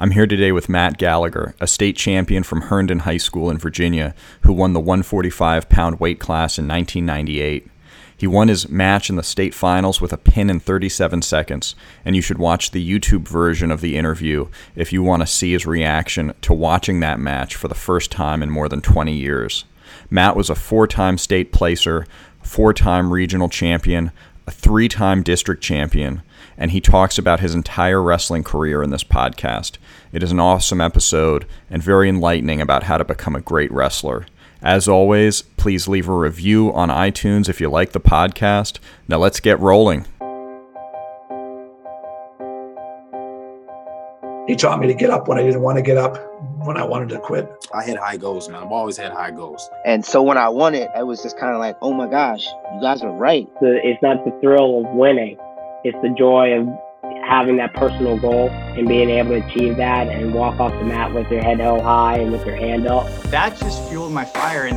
I'm here today with Matt Gallagher, a state champion from Herndon High School in Virginia, who won the 145 pound weight class in 1998. He won his match in the state finals with a pin in 37 seconds, and you should watch the YouTube version of the interview if you want to see his reaction to watching that match for the first time in more than 20 years. Matt was a four time state placer, four time regional champion, a three time district champion, and he talks about his entire wrestling career in this podcast. It is an awesome episode and very enlightening about how to become a great wrestler. As always, please leave a review on iTunes if you like the podcast. Now let's get rolling. He taught me to get up when I didn't want to get up, when I wanted to quit. I had high goals, man. I've always had high goals. And so when I won it, I was just kind of like, oh my gosh, you guys are right. It's not the thrill of winning, it's the joy of having that personal goal and being able to achieve that and walk off the mat with your head held high and with your hand up. That just fueled my fire. And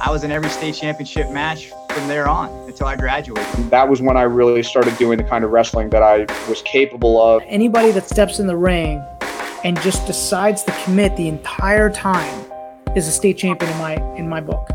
I was in every state championship match from there on until I graduated. That was when I really started doing the kind of wrestling that I was capable of. Anybody that steps in the ring and just decides to commit the entire time is a state champion in my in my book.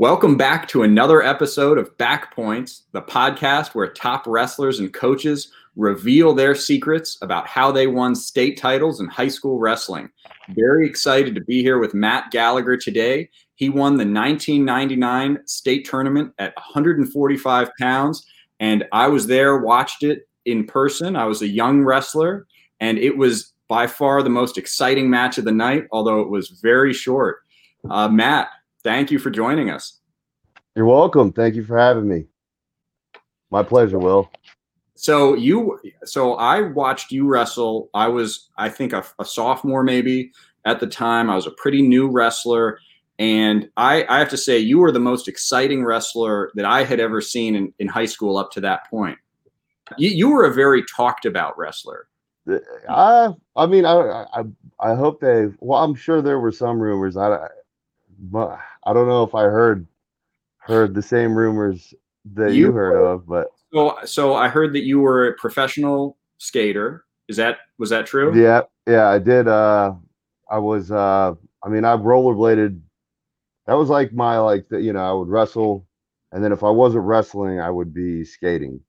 Welcome back to another episode of Back Points, the podcast where top wrestlers and coaches reveal their secrets about how they won state titles in high school wrestling. Very excited to be here with Matt Gallagher today. He won the 1999 state tournament at 145 pounds, and I was there, watched it in person. I was a young wrestler, and it was by far the most exciting match of the night, although it was very short. Uh, Matt, thank you for joining us. You're welcome. Thank you for having me. My pleasure, Will. So you, so I watched you wrestle. I was, I think, a, a sophomore maybe at the time. I was a pretty new wrestler, and I, I have to say, you were the most exciting wrestler that I had ever seen in, in high school up to that point. You, you were a very talked about wrestler. I, I mean, I, I, I hope they. Well, I'm sure there were some rumors. I, but I don't know if I heard heard the same rumors that you, you heard of, but so so I heard that you were a professional skater. Is that was that true? Yeah, yeah, I did. Uh, I was. Uh, I mean, I rollerbladed. That was like my like the, you know I would wrestle, and then if I wasn't wrestling, I would be skating,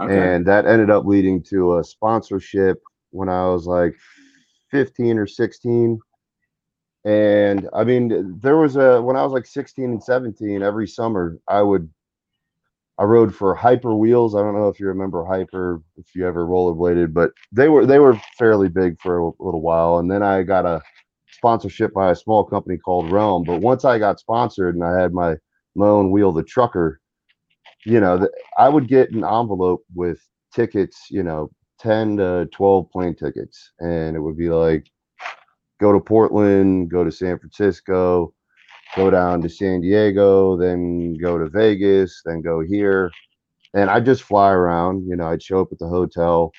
okay. and that ended up leading to a sponsorship when I was like fifteen or sixteen and I mean, there was a when I was like 16 and 17, every summer I would I rode for Hyper Wheels. I don't know if you remember Hyper, if you ever rollerbladed, but they were they were fairly big for a little while. And then I got a sponsorship by a small company called Realm. But once I got sponsored and I had my my own wheel, the trucker, you know, the, I would get an envelope with tickets, you know, 10 to 12 plane tickets. And it would be like go to Portland, go to San Francisco, go down to San Diego, then go to Vegas, then go here. And I'd just fly around, you know, I'd show up at the hotel.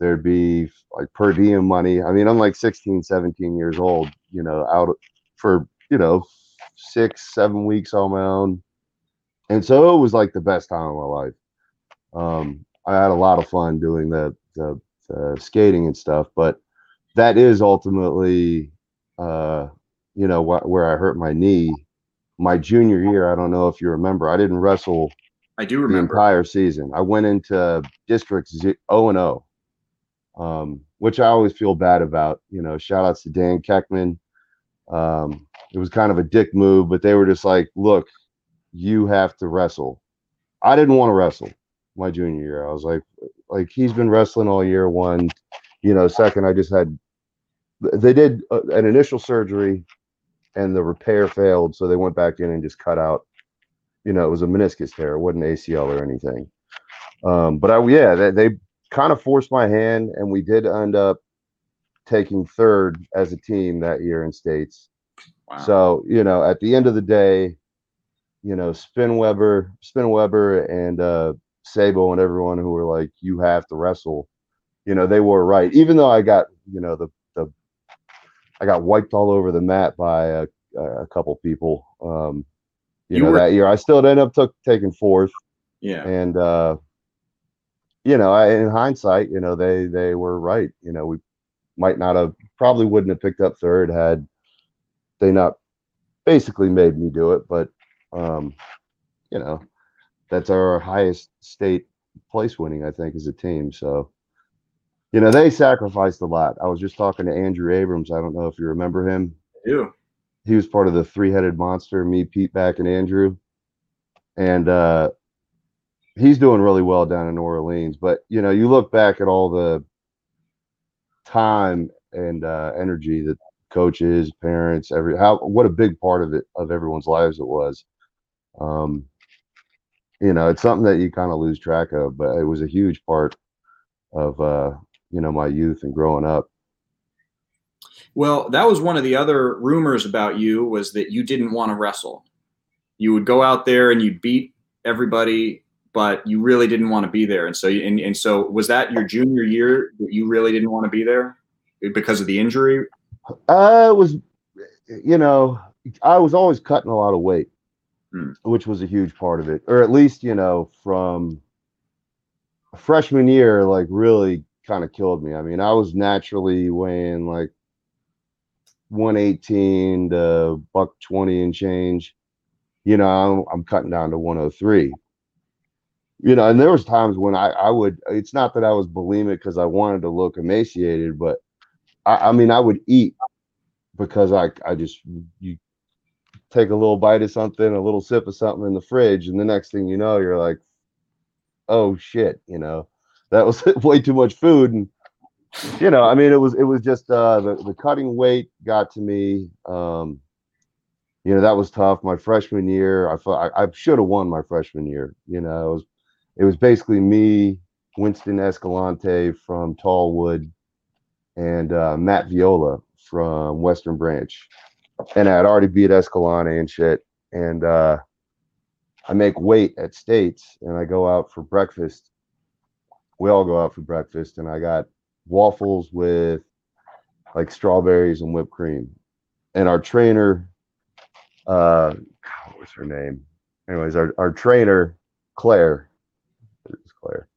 There'd be like per diem money. I mean, I'm like 16, 17 years old, you know, out for, you know, six, seven weeks on my own. And so it was like the best time of my life. Um, I had a lot of fun doing the, the, the skating and stuff, but that is ultimately, uh, you know, wh- where I hurt my knee. My junior year, I don't know if you remember, I didn't wrestle. I do remember the entire season. I went into district zero oh and zero, um, which I always feel bad about. You know, shout outs to Dan Keckman. Um, it was kind of a dick move, but they were just like, "Look, you have to wrestle." I didn't want to wrestle my junior year. I was like, like he's been wrestling all year. One, you know, second, I just had they did uh, an initial surgery and the repair failed so they went back in and just cut out you know it was a meniscus tear it wasn't acl or anything. Um, but i yeah they, they kind of forced my hand and we did end up taking third as a team that year in states. Wow. so you know at the end of the day you know spin weber spin weber and uh sabo and everyone who were like you have to wrestle you know they were right. Even though i got you know the I got wiped all over the mat by a, a couple people. Um, you, you know, were, that year I still ended up took, taking fourth. Yeah. And, uh, you know, I, in hindsight, you know, they they were right. You know, we might not have probably wouldn't have picked up third had they not basically made me do it, but um, you know, that's our highest state place winning, I think, as a team. So, you know, they sacrificed a lot. I was just talking to Andrew Abrams. I don't know if you remember him. You. He was part of the three headed monster, me, Pete back and Andrew. And uh he's doing really well down in New Orleans. But you know, you look back at all the time and uh energy that coaches, parents, every how what a big part of it of everyone's lives it was. Um you know, it's something that you kind of lose track of, but it was a huge part of uh, you know, my youth and growing up. Well, that was one of the other rumors about you was that you didn't want to wrestle. You would go out there and you'd beat everybody, but you really didn't want to be there. And so, and, and so, was that your junior year that you really didn't want to be there because of the injury? Uh, it was, you know, I was always cutting a lot of weight, Hmm. which was a huge part of it, or at least you know from freshman year, like really kind of killed me. I mean, I was naturally weighing like 118 to buck 20 and change. You know, I'm, I'm cutting down to 103. You know, and there was times when I I would. It's not that I was bulimic because I wanted to look emaciated, but I, I mean, I would eat because I I just you take a little bite of something, a little sip of something in the fridge, and the next thing you know, you're like, oh shit, you know, that was way too much food, and you know, I mean, it was it was just uh, the the cutting weight got to me. Um, you know, that was tough. My freshman year, I felt I, I should have won my freshman year. You know, it was it was basically me, Winston Escalante from Tallwood, and uh, Matt Viola from Western Branch and I had already beat Escalante and shit. And uh, I make weight at States, and I go out for breakfast. We all go out for breakfast, and I got waffles with like strawberries and whipped cream. And our trainer, uh, what was her name? Anyways, our, our trainer, Claire, it was Claire.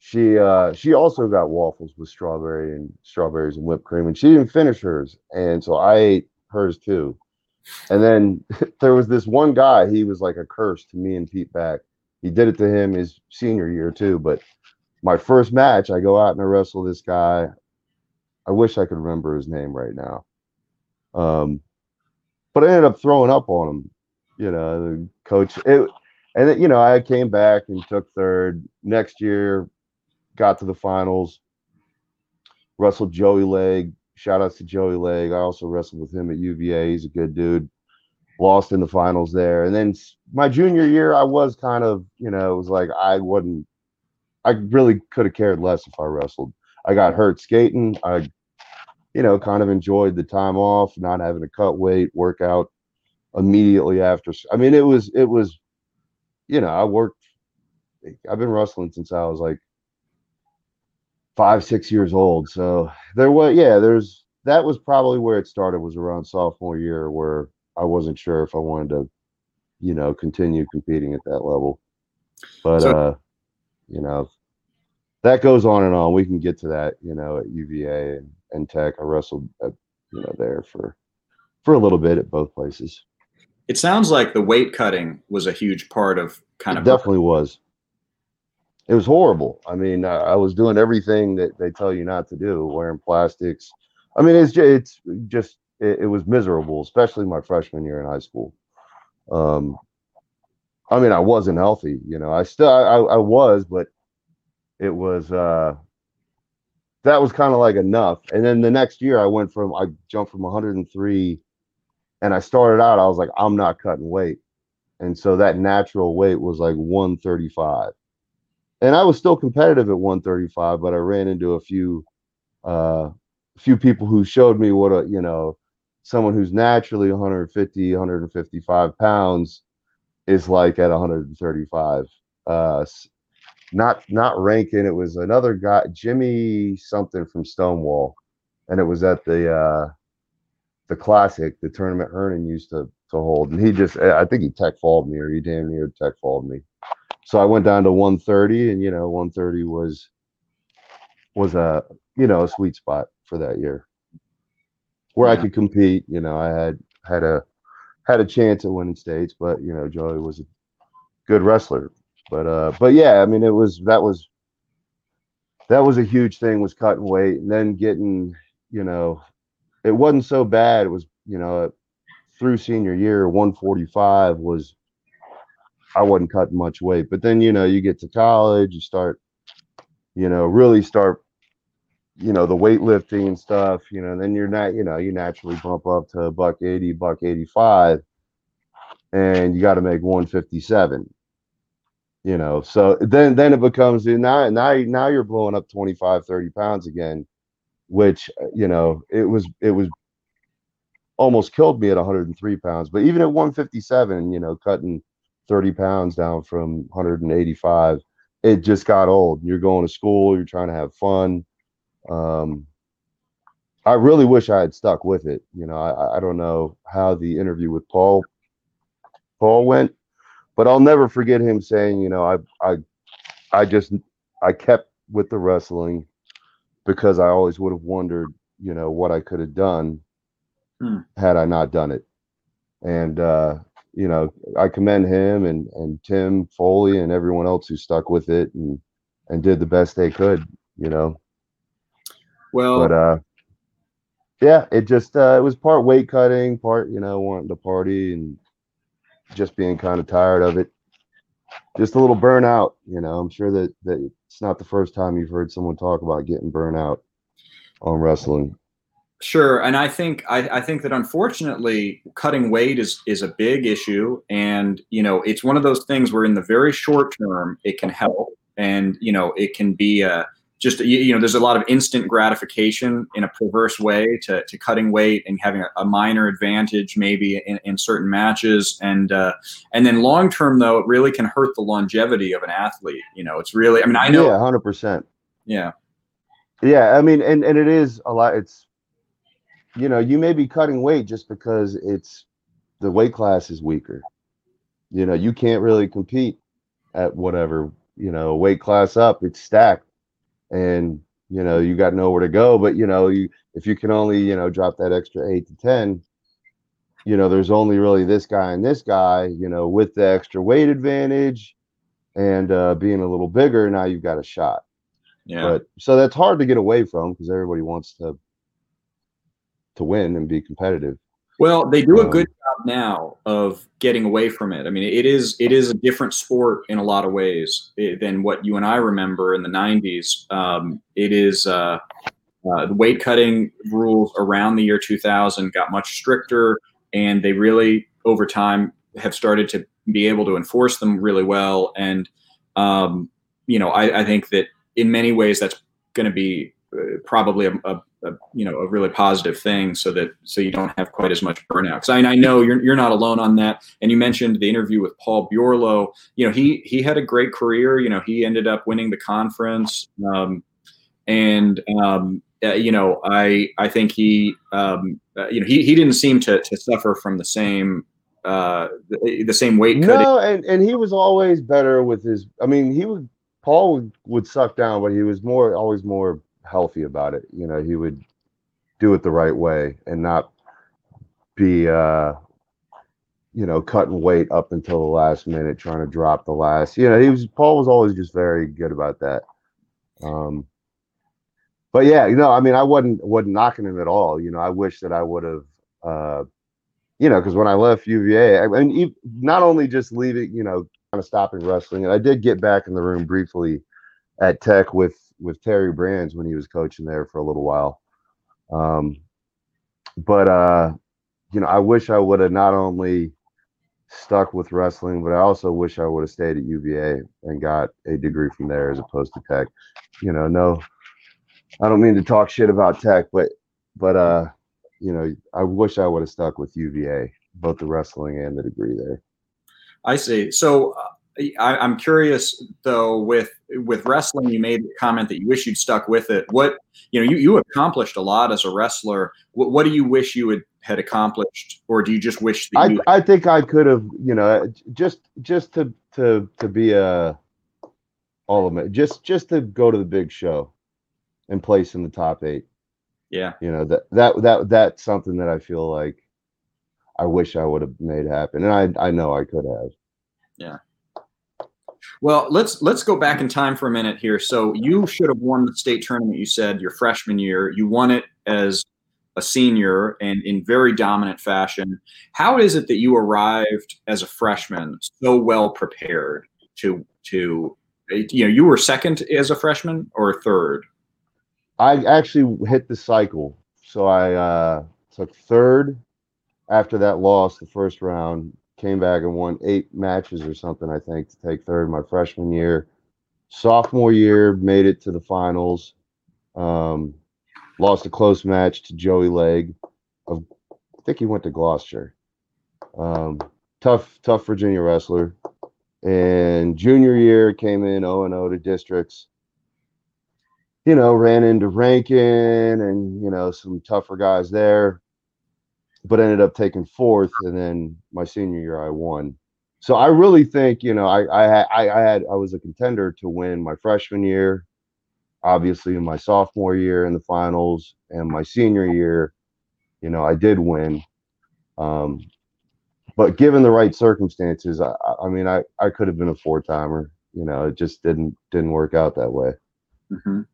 She uh she also got waffles with strawberry and strawberries and whipped cream, and she didn't finish hers. And so I ate hers too. And then there was this one guy, he was like a curse to me and Pete back. He did it to him his senior year too. But my first match, I go out and I wrestle this guy. I wish I could remember his name right now. Um, but I ended up throwing up on him, you know, the coach. It, and then, you know, I came back and took third. Next year, got to the finals, wrestled Joey Leg, Shout outs to Joey Leg. I also wrestled with him at UVA. He's a good dude. Lost in the finals there. And then my junior year, I was kind of, you know, it was like I wouldn't, I really could have cared less if I wrestled. I got hurt skating. I, you know, kind of enjoyed the time off, not having to cut weight, work out immediately after. I mean, it was, it was, you know, I worked, I've been wrestling since I was like five, six years old. So there was, yeah, there's that was probably where it started. Was around sophomore year where I wasn't sure if I wanted to, you know, continue competing at that level. But So- uh, you know, that goes on and on. We can get to that, you know, at UVA and, and Tech. I wrestled, at, you know, there for for a little bit at both places. It sounds like the weight cutting was a huge part of kind it of definitely was. It was horrible. I mean, I, I was doing everything that they tell you not to do, wearing plastics. I mean, it's just, it's just it, it was miserable, especially my freshman year in high school. Um, I mean, I wasn't healthy, you know. I still I, I was, but it was uh that was kind of like enough. And then the next year I went from I jumped from 103 and I started out, I was like, I'm not cutting weight. And so that natural weight was like 135. And I was still competitive at 135, but I ran into a few uh few people who showed me what a you know someone who's naturally 150 155 pounds is like at 135 uh not not ranking it was another guy jimmy something from stonewall and it was at the uh the classic the tournament Herndon used to to hold and he just i think he tech falled me or he damn near tech falled me so I went down to 130, and you know, 130 was was a you know a sweet spot for that year where I could compete. You know, I had had a had a chance at winning states, but you know, Joey was a good wrestler. But uh, but yeah, I mean, it was that was that was a huge thing was cutting weight and then getting you know it wasn't so bad. It was you know through senior year 145 was i wasn't cutting much weight. But then you know you get to college you start you know really start you know the weightlifting and stuff you know and then you're not you know you naturally bump up to buck 80 buck 85 and you got to make 157 you know so then then it becomes now now now you're blowing up 25 30 pounds again which uh, you know it was it was almost killed me at 103 pounds but even at 157 you know cutting 30 pounds down from 185 it just got old. You're going to school you're trying to have fun um i really wish i had stuck with it you know i i don't know how the interview with paul paul went but I'll never forget him saying, you know, I I I just I kept with the wrestling because I always would have wondered, you know, what I could have done Hmm. had I not done it. And uh, you know, I commend him and and Tim Foley and everyone else who stuck with it and and did the best they could, you know. Well, But uh yeah, it just uh it was part weight cutting, part, you know, wanting to party and just being kind of tired of it. Just a little burnout, you know. I'm sure that that it's not the first time you've heard someone talk about getting burnout on wrestling. Sure, and I think I, I think that unfortunately, cutting weight is is a big issue, and you know it's one of those things where in the very short term it can help, and you know it can be a just you, you know there's a lot of instant gratification in a perverse way to, to cutting weight and having a, a minor advantage maybe in, in certain matches, and uh, and then long term though it really can hurt the longevity of an athlete. You know, it's really I mean I know Yeah, hundred percent. yeah Yeah, I mean, and and it is a lot. It's you know, you may be cutting weight just because it's the weight class is weaker. You know, you can't really compete at whatever you know weight class up. It's stacked, and you know you got nowhere to go. But you know, you if you can only you know drop that extra eight to ten, you know, there's only really this guy and this guy. You know, with the extra weight advantage and uh, being a little bigger, now you've got a shot. yeah. But so that's hard to get away from because everybody wants to to win and be competitive. Well, they do a Um, good job now of getting away from it. I mean, it is it is a different sport in a lot of ways eh, than what you and I remember in the '90s. Um, it is uh, uh, the weight cutting rules around the year 2000 got much stricter, and they really over time have started to be able to enforce them really well. And um, you know, I, I think that in many ways that's going to be uh, probably a, a, a you know a really positive thing so that so you don't have quite as much burnout because I, I know you're, you're not alone on that and you mentioned the interview with paul Bureau. you know he he had a great career you know he ended up winning the conference um, and um, uh, you know i i think he um, uh, you know he, he didn't seem to, to suffer from the same uh, the, the same weight No, and and he was always better with his. I mean, he would Paul would, would suck down, but he was more always more healthy about it. You know, he would do it the right way and not be uh you know cutting weight up until the last minute trying to drop the last you know he was paul was always just very good about that um but yeah you know i mean i wasn't wasn't knocking him at all you know i wish that i would have uh you know because when i left uva i mean not only just leaving you know kind of stopping wrestling and i did get back in the room briefly at tech with with terry brands when he was coaching there for a little while. Um but uh you know i wish i would have not only stuck with wrestling but i also wish i would have stayed at uva and got a degree from there as opposed to tech. You know no i don't mean to talk shit about tech but but uh you know i wish i would have stuck with uva both the wrestling and the degree there. I see. So, uh, I, I'm curious though with with wrestling. You made a comment that you wish you'd stuck with it. What you know, you you accomplished a lot as a wrestler. What, what do you wish you had had accomplished, or do you just wish that I you? I think I could have, you know, just just to to to be a all of it, just just to go to the big show and place in the top eight. yeah, You know that that that that's something that I feel like I wish I would have made happen, and I I know I could have. Well, let's let's go back in time for a minute here. So you should have won the state tournament. You said your freshman year. You won it as a senior and in very dominant fashion. How is it that you arrived as a freshman so well prepared to to you know you were second as a freshman or third? I actually hit the cycle, so I uh, took third after that loss the first round. Came back and won eight matches or something, I think, to take third my freshman year. Sophomore year, made it to the finals. Um, lost a close match to Joey Legg. Of, I think he went to Gloucester. Um, tough, tough Virginia wrestler. And junior year came in 0 0 to districts. You know, ran into Rankin and, you know, some tougher guys there but ended up taking fourth. And then my senior year, I won. So I really think, you know, I I I, I had I was a contender to win my freshman year, obviously in my sophomore year in the finals, and my senior year, you know, I did win. Um, but given the right circumstances, I, I mean, I I could have been a four timer. You know, it just didn't didn't work out that way. Mhm.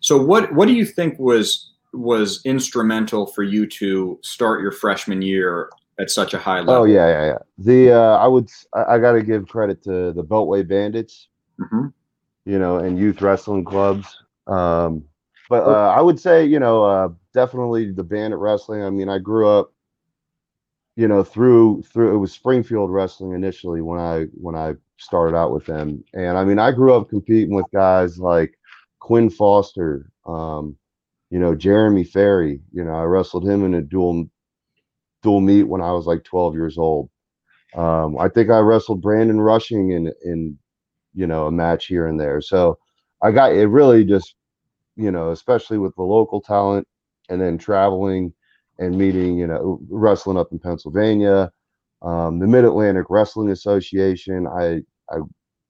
So what what do you think was was instrumental for you to start your freshman year at such a high level? Oh yeah, yeah, yeah. The uh, I would I got to give credit to the Beltway Bandits. hmm you know, and youth wrestling clubs. Um, but uh, I would say, you know, uh, definitely the bandit wrestling. I mean, I grew up, you know, through through it was Springfield wrestling initially when I when I started out with them, and I mean, I grew up competing with guys like Quinn Foster, um, you know, Jeremy Ferry. You know, I wrestled him in a dual dual meet when I was like 12 years old. Um, I think I wrestled Brandon Rushing in in you know a match here and there. So I got it really just you know especially with the local talent and then traveling and meeting you know wrestling up in Pennsylvania, um, the Mid Atlantic Wrestling Association. I I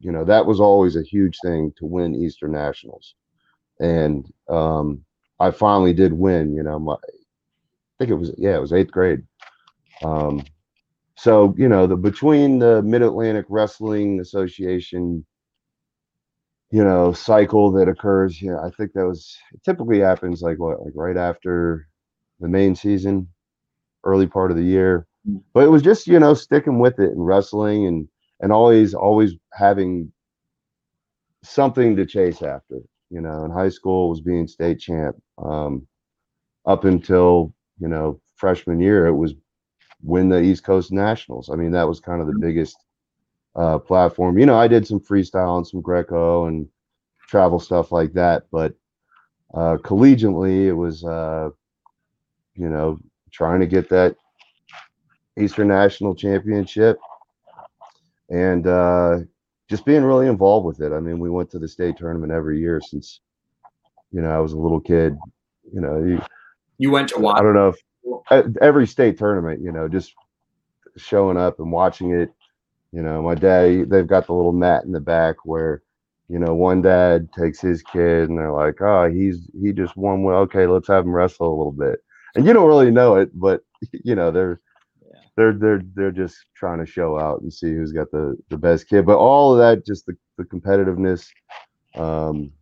you know that was always a huge thing to win Eastern Nationals, and um, I finally did win. You know my I think it was yeah it was eighth grade. Um, so you know the between the Mid Atlantic Wrestling Association, you know, cycle that occurs. You know, I think that was typically happens like what like right after the main season, early part of the year. But it was just you know sticking with it and wrestling and and always always having something to chase after. You know, in high school was being state champ. Um, up until you know freshman year, it was win the East Coast Nationals. I mean, that was kind of the biggest uh, platform. You know, I did some freestyle and some Greco and travel stuff like that, but uh, collegiately, it was, uh, you know, trying to get that Eastern National Championship and uh, just being really involved with it. I mean, we went to the state tournament every year since, you know, I was a little kid. You know, you, You went to watch. I don't know if every state tournament, you know, just showing up and watching it. You know, my dad, they've got the little mat in the back where, you know, one dad takes his kid and they're like, oh, he's, he just won. Well, okay, let's have him wrestle a little bit. And you don't really know it, but, you know, they're, they're, they're, they're just trying to show out and see who's got the, the best kid. But all of that, just the, the competitiveness. Um,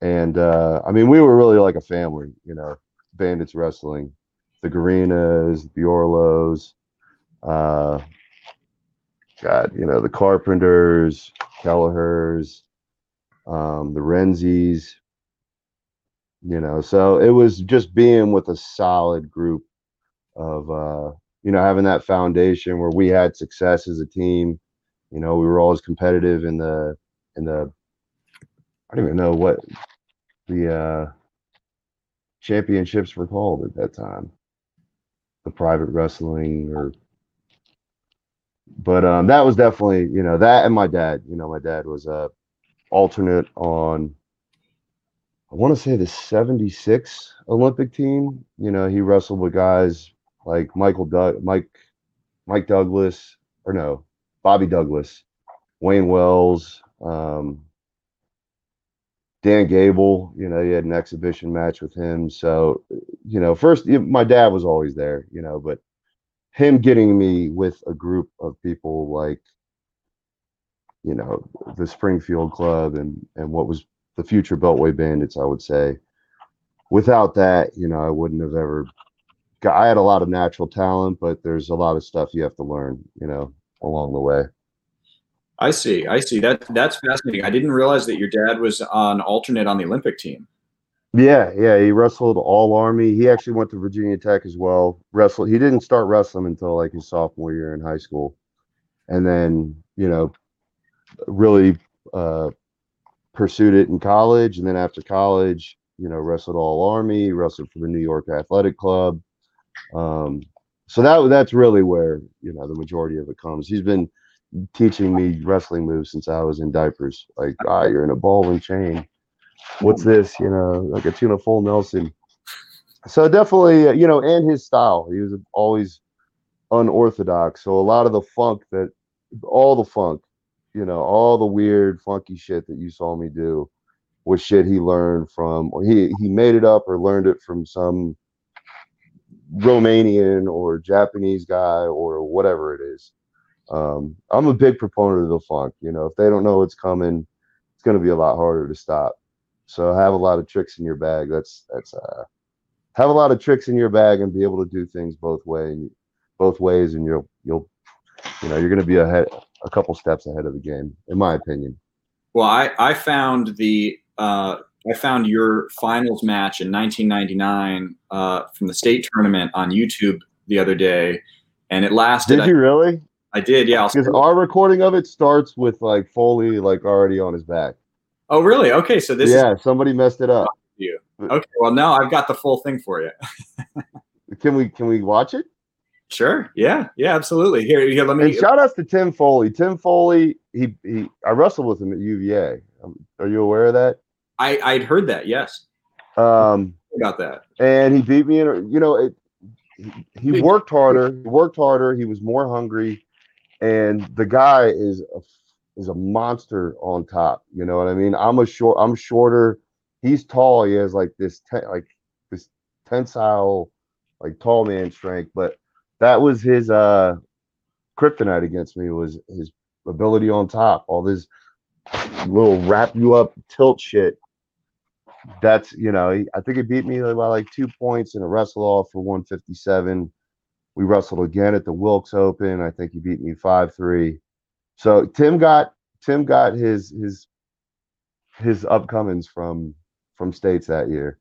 and, uh, I mean, we were really like a family, you know, Bandits Wrestling the Garinas, the Orlos, uh, God, you know, the Carpenters, Kelleher's, um, the Renzis, you know, so it was just being with a solid group of, uh, you know, having that foundation where we had success as a team. You know, we were always competitive in the, in the, I don't even know what the, uh, championships were called at that time the private wrestling or but um, that was definitely you know that and my dad. You know, my dad was a alternate on. I want to say the '76 Olympic team. You know, he wrestled with guys like Michael Doug, Mike, Mike Douglas, or no, Bobby Douglas, Wayne Wells, um, Dan Gable. You know, he had an exhibition match with him. So, you know, first my dad was always there. You know, but him getting me with a group of people like you know the Springfield Club and and what was the future Beltway Bandits, I would say. Without that, you know, I wouldn't have ever. I had a lot of natural talent, but there's a lot of stuff you have to learn, you know, along the way. I see. I see. That that's fascinating. I didn't realize that your dad was on alternate on the Olympic team. Yeah, yeah, he wrestled all army. He actually went to Virginia Tech as well. Wrestled. He didn't start wrestling until like his sophomore year in high school, and then you know, really uh, pursued it in college. And then after college, you know, wrestled all army. Wrestled for the New York Athletic Club. Um, so that that's really where you know the majority of it comes. He's been teaching me wrestling moves since I was in diapers. Like, ah, you're in a ball and chain what's this? You know, like a tuna full Nelson. So definitely, uh, you know, and his style. He was always unorthodox. So a lot of the funk that, all the funk, you know, all the weird, funky shit that you saw me do was shit he learned from, or he he made it up or learned it from some Romanian or Japanese guy or whatever it is. Um, I'm a big proponent of the funk. You know, if they don't know what's coming, it's going to be a lot harder to stop. So have a lot of tricks in your bag. That's that's uh have a lot of tricks in your bag and be able to do things both way both ways and you'll you'll you know you're going to be ahead a couple steps ahead of the game in my opinion. Well, I I found the uh I found your finals match in 1999 uh, from the state tournament on YouTube the other day, and it lasted. Did you really? I did, yeah. Because our recording of it starts with like Foley like already on his back. Oh, really? Okay, so this yeah, is- somebody messed it up. You okay? Well, now I've got the full thing for you. can we can we watch it? Sure. Yeah. Yeah. Absolutely. Here, here. Let me. And shout outs to Tim Foley. Tim Foley. He he. I wrestled with him at UVA. Um, are you aware of that? I I'd heard that. Yes. Um. About that. And he beat me in. You know, it, he, he worked harder. He worked harder. He was more hungry, and the guy is a is a monster on top. You know what I mean? I'm a short. I'm shorter. He's tall. He has like this ten, like this tensile, like tall man strength. But that was his uh kryptonite against me was his ability on top. All this little wrap you up tilt shit. That's you know I think it beat me by like two points in a wrestle off for 157. We wrestled again at the Wilkes Open. I think he beat me five three. So Tim got Tim got his his his upcomings from from states that year.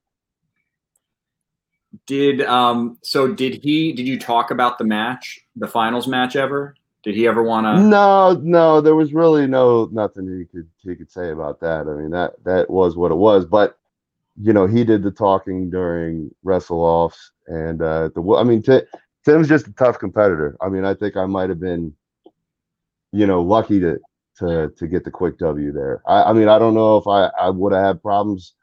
Did um so did he did you talk about the match, the finals match ever? Did he ever want to No, no, there was really no nothing he could he could say about that. I mean that that was what it was, but you know, he did the talking during wrestle offs and uh the I mean T- Tim's just a tough competitor. I mean, I think I might have been you know, lucky to to to get the quick W there. I, I mean, I don't know if I I would have had problems.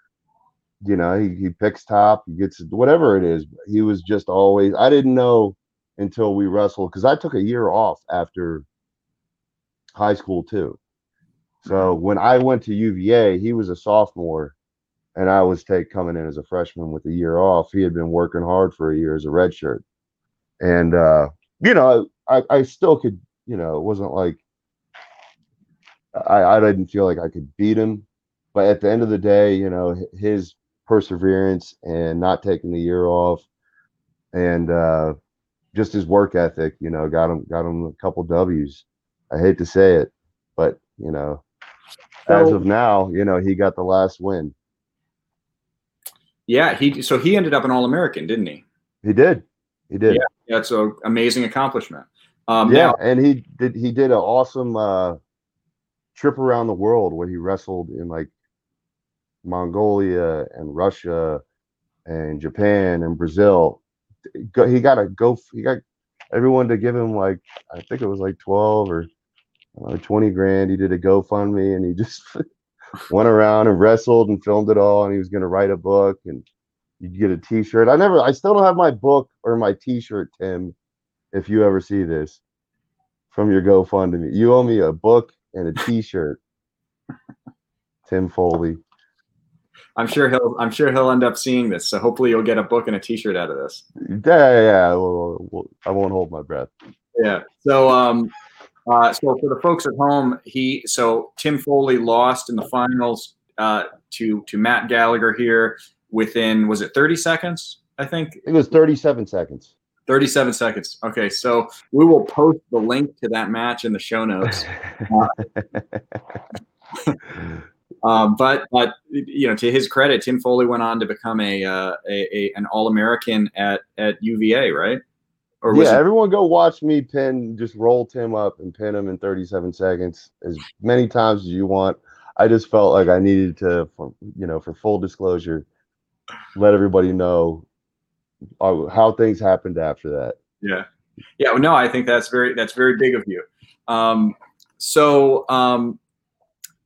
You know, he, he picks top, he gets whatever it is. He was just always. I didn't know until we wrestled because I took a year off after high school too. So when I went to UVA, he was a sophomore, and I was take coming in as a freshman with a year off. He had been working hard for a year as a redshirt, and uh, you know, I I still could you know, it wasn't like I, I didn't feel like I could beat him. But at the end of the day, you know, his perseverance and not taking the year off and uh, just his work ethic, you know, got him got him a couple W's. I hate to say it, but you know, so, as of now, you know, he got the last win. Yeah, he so he ended up an All American, didn't he? He did. He did. Yeah, that's an amazing accomplishment. Um, yeah, now, and he did. He did an awesome uh, trip around the world where he wrestled in like Mongolia and Russia and Japan and Brazil. He got a go. He got everyone to give him like I think it was like twelve or uh, twenty grand. He did a GoFundMe and he just went around and wrestled and filmed it all. And he was going to write a book and you'd get a T-shirt. I never, I still don't have my book or my T-shirt, Tim. If you ever see this from your GoFundMe, you owe me a book and a T-shirt. Tim Foley. I'm sure he'll. I'm sure he'll end up seeing this. So hopefully you'll get a book and a T-shirt out of this. Yeah, yeah. yeah. Well, well, I won't hold my breath. Yeah. So, um, uh, so for the folks at home, he so Tim Foley lost in the finals uh, to to Matt Gallagher here within was it 30 seconds? I think It was 37 seconds. 37 seconds. Okay, so we will post the link to that match in the show notes. Um, but but you know, to his credit, Tim Foley went on to become a, uh, a, a an All American at at UVA, right? Or yeah, it- everyone go watch me pin, just roll Tim up and pin him in 37 seconds as many times as you want. I just felt like I needed to, for, you know, for full disclosure, let everybody know uh, how things happened after that. Yeah, yeah. well, No, I think that's very that's very big of you. Um, so um,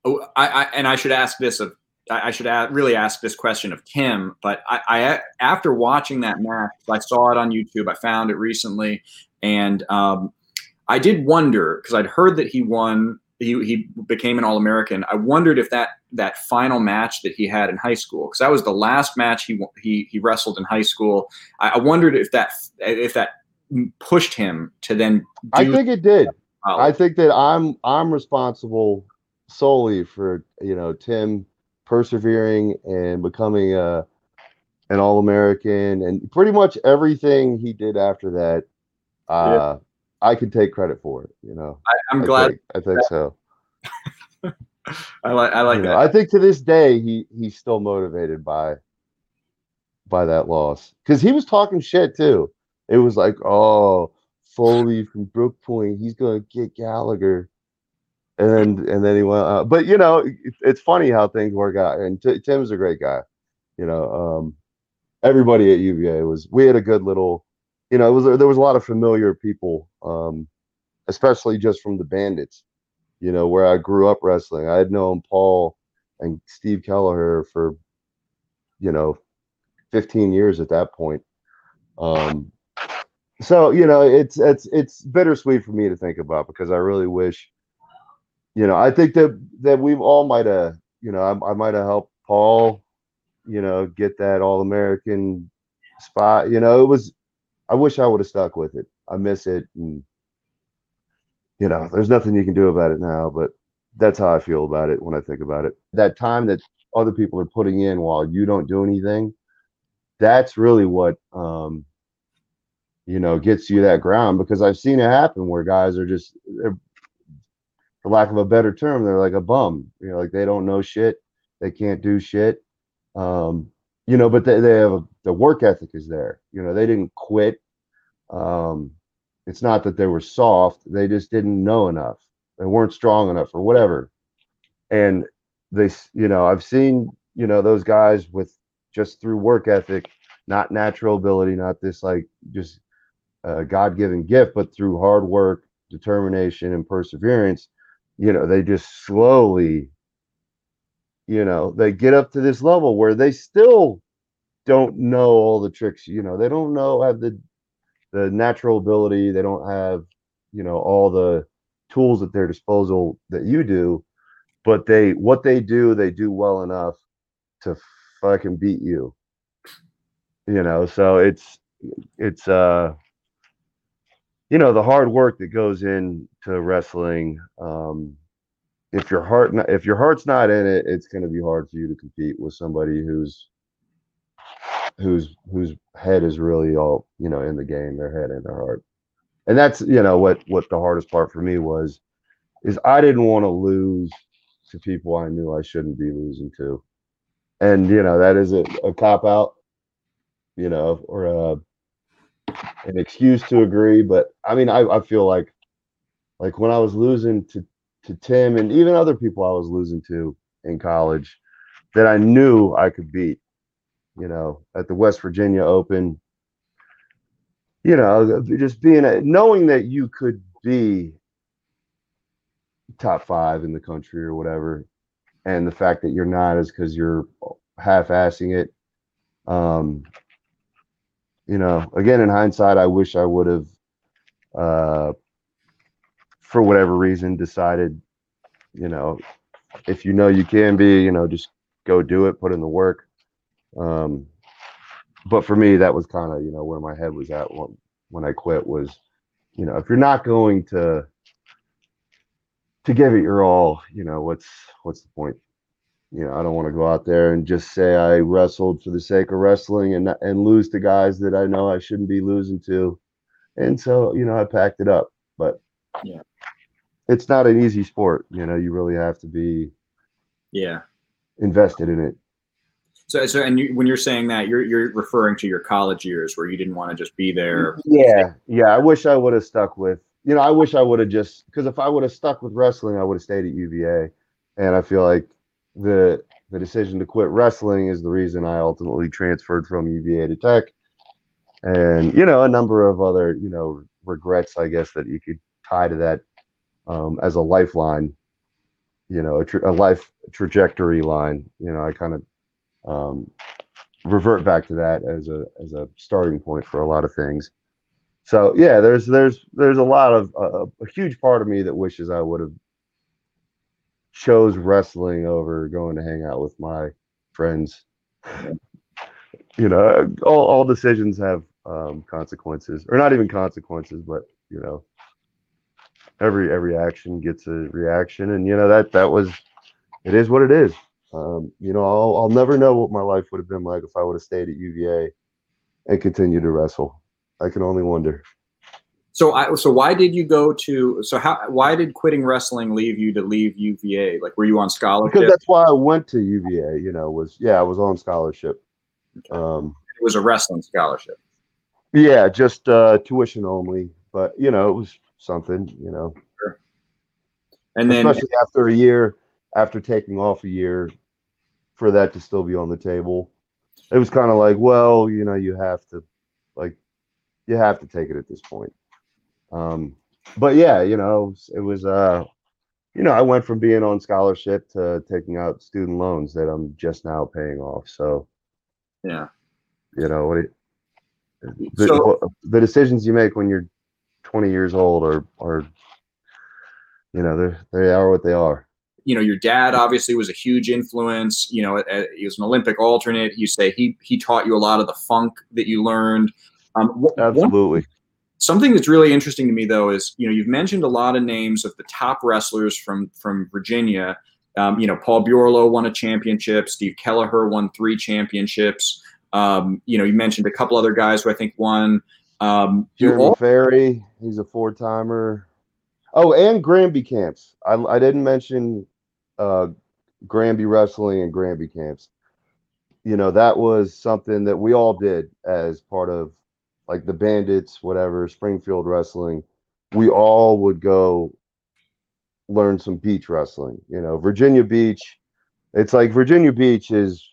oh, I, I and I should ask this of I should really ask this question of Tim. But I, I after watching that match, I saw it on YouTube. I found it recently, and um, I did wonder because I'd heard that he won. He, he became an All American. I wondered if that that final match that he had in high school, because that was the last match he he he wrestled in high school. I, I wondered if that if that pushed him to then. Do I think it did. I think that I'm I'm responsible solely for you know Tim persevering and becoming a an All American and pretty much everything he did after that. Uh, I could take credit for it. You know, I, I'm I glad. think- I think so. I like I like You that. know, I think to this day he he's still motivated by by that loss because he was talking shit too. It was like, oh, Foley from Brooke Point, he's gonna get Gallagher, and then and then he went. Uh, but you know, it, it's funny how things work out. And T- Tim's a great guy. You know, um, everybody at UVA was. We had a good little. You know, it was there was a lot of familiar people, um, especially just from the Bandits you know, where I grew up wrestling. I had known Paul and Steve Kelleher for, you know, 15 years at that point. Um, so you know, it's it's it's bittersweet for me to think about because I really wish, you know, I think that that we've all might have, you know, I, I might have helped Paul, you know, get that All American spot. You know, it was. I wish I would have stuck with it. I miss it, and you know, there's nothing you can do about it now, but that's how I feel about it when I think about it. That time that other people are putting in while you don't do anything, that's really what um you know gets you that ground because I've seen it happen where guys are just for lack of a better term, they're like a bum. You know, like they don't know shit, they can't do shit. Um, you know, but they, they have a, the work ethic is there. You know, they didn't quit. Um, it's not that they were soft they just didn't know enough they weren't strong enough or whatever and they you know i've seen you know those guys with just through work ethic not natural ability not this like just uh, god-given gift but through hard work determination and perseverance you know they just slowly you know they get up to this level where they still don't know all the tricks you know they don't know have the the natural ability they don't have you know all the tools at their disposal that you do but they what they do they do well enough to fucking beat you. You know so it's it's uh you know the hard work that goes into wrestling um if your heart n- if your heart's not in it it's going to be hard for you to compete with somebody who's whose whose head is really all you know in the game their head and their heart. And that's you know what what the hardest part for me was is i didn't want to lose to people i knew i shouldn't be losing to. And you know that is a, a cop out you know or a, an excuse to agree but i mean I, I feel like like when i was losing to to tim and even other people i was losing to in college that i knew i could beat you know, at the West Virginia Open. you know, just being a, knowing that you could be top five in the country or whatever, and the fact that you're not is because you're half-assing it. Um, you know, again, in hindsight, I wish I would have, uh, for whatever reason, decided, you know, if you know you can be, you know, just go do it, put in the work. Um, but for me, that was kind of, you know, where my head was at when, when I quit was, you know, if you're not going to to give it your all, you know, what's what's the point? You know, I don't want to go out there and just say I wrestled for the sake of wrestling and and lose to guys that I know I shouldn't be losing to. And so, you know, I packed it up. But Yeah. it's not an easy sport. You know, you really have to be Yeah. invested in it. So, so, and you, when you're saying that, you're you're referring to your college years where you didn't want to just be there. Yeah, yeah. I wish I would have stuck with. You know, I wish I would have just because if I would have stuck with wrestling, I would have stayed at UVA, and I feel like the the decision to quit wrestling is the reason I ultimately transferred from UVA to Tech, and you know a number of other you know regrets I guess that you could tie to that um, as a lifeline, you know, a, tra- a life trajectory line. You know, I kind of um, revert back to that as a as a starting point for a lot of things. So yeah, there's there's there's a lot of uh, a huge part of me that wishes I would have chose wrestling over going to hang out with my friends. you know, all all decisions have um, consequences, or not even consequences, but you know, every every action gets a reaction, and you know that that was it is what it is. Um, you know, I'll I'll never know what my life would have been like if I would have stayed at UVA and continued to wrestle. I can only wonder. So, I, so why did you go to? So, how? Why did quitting wrestling leave you to leave UVA? Like, were you on scholarship? Because that's why I went to UVA. You know, was yeah, I was on scholarship. Um, it was a wrestling scholarship. yeah, just uh, tuition only, but you know, it was something. You know, And then, especially after a year, after taking off a year, for that to still be on the table, it was kind of like, well, you know, you have to, like, you have to take it at this point. Um, but yeah, you know, it was, uh, you know, I went from being on scholarship to taking out student loans that I'm just now paying off. So, yeah. you know, what it, the, So- the decisions you make when you're 20 years old are, are, you know, they they are what they are. you know, your dad obviously was a huge influence. You know, he was an Olympic alternate. You say he he taught you a lot of the funk that you learned. Um, wh- one- Absolutely. Something that's really interesting to me, though, is you know you've mentioned a lot of names of the top wrestlers from from Virginia. Um, you know, Paul Bureau won a championship. Steve Kelleher won three championships. Um, you know, you mentioned a couple other guys who I think won. Um, Jeremy all- Ferry, he's a four timer. Oh, and Granby camps. I, I didn't mention uh, Granby wrestling and Granby camps. You know, that was something that we all did as part of like the Bandits, whatever, Springfield wrestling. We all would go learn some beach wrestling. You know, Virginia Beach. It's like Virginia Beach is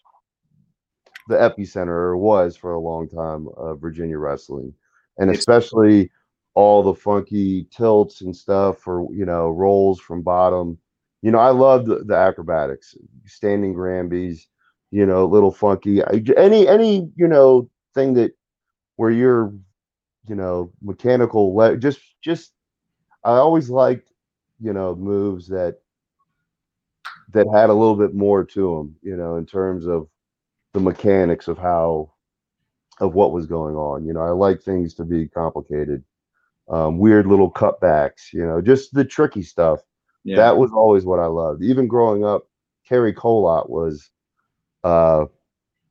the epicenter or was for a long time of Virginia wrestling and especially all the funky tilts and stuff or you know rolls from bottom you know i love the, the acrobatics standing granbies you know little funky any any you know thing that where you're you know mechanical le- just just i always liked you know moves that that had a little bit more to them you know in terms of the mechanics of how of what was going on. You know, I like things to be complicated, um, weird little cutbacks. You know, just the tricky stuff. yeah. That was always what I loved. Even growing up, Cary Kolat was uh,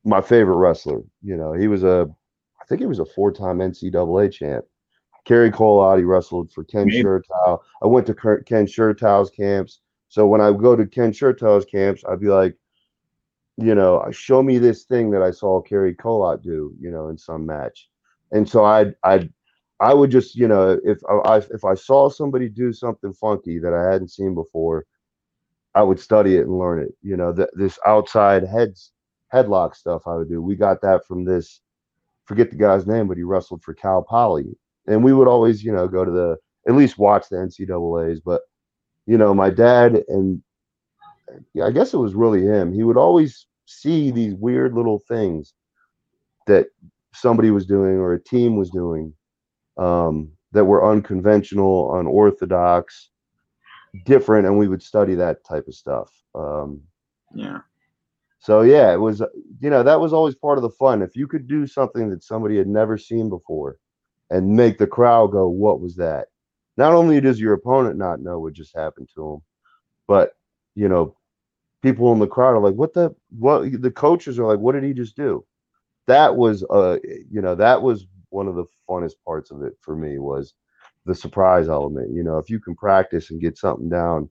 my favorite wrestler. You know, he was a, I think he was a four-time NCAA champ. Cary Kolat, he wrestled for Ken Maybe. Chertow. I went to Ken Chertow's camps. So when I go to Ken Chertow's camps, I'd be like, you know, uh, show me this thing that I saw Cary Kolat do, you know, in some match. And so I'd, I'd, I would just, you know, if uh, I, if I saw somebody do something funky that I hadn't seen before, I would study it and learn it. You know, th- this outside heads headlock stuff I would do. We got that from this forget the guy's name, but he wrestled for Cal Poly, and we would always, you know, go to the at least watch the NCAA's. But you know, my dad and I guess it was really him. He would always see these weird little things that somebody was doing or a team was doing um, that were unconventional, unorthodox, different, and we would study that type of stuff. Um, Yeah. So yeah, it was you know that was always part of the fun. If you could do something that somebody had never seen before, and make the crowd go, "What was that?" Not only does your opponent not know what just happened to him, but you know, people in the crowd are like, "What the what?" The coaches are like, "What did he just do?" That was uh, you know, that was one of the funnest parts of it for me was the surprise element. You know, if you can practice and get something down,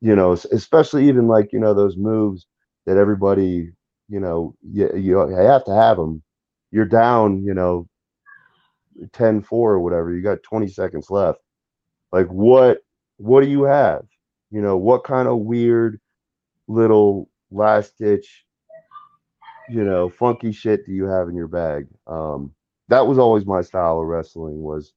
you know, especially even like you know those moves that everybody, you know, you, you have to have them. You're down, you know, 10 4 or whatever. You got 20 seconds left. Like, what, what do you have? You know, what kind of weird little last ditch, you know, funky shit do you have in your bag? Um, that was always my style of wrestling was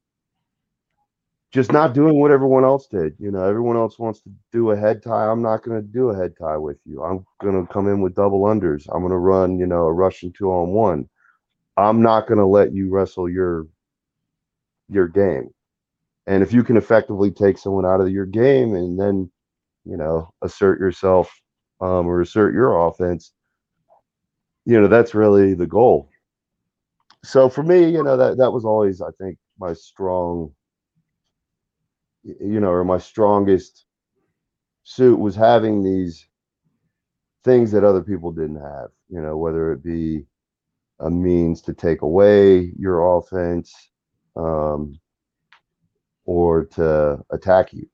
just not doing what everyone else did. You know, everyone else wants to do a head tie. I'm not going to do a head tie with you. I'm going to come in with double unders. I'm going to run, you know, a Russian two on one. I'm not going to let you wrestle your your game. And if you can effectively take someone out of your game and then, you know, assert yourself um, or assert your offense, you know, that's really the goal. So for me, you know, that that was always, I think, my strong you know, or my strongest suit was having these things that other people didn't have, you know, whether it be a means to take away your offense um, or to attack you.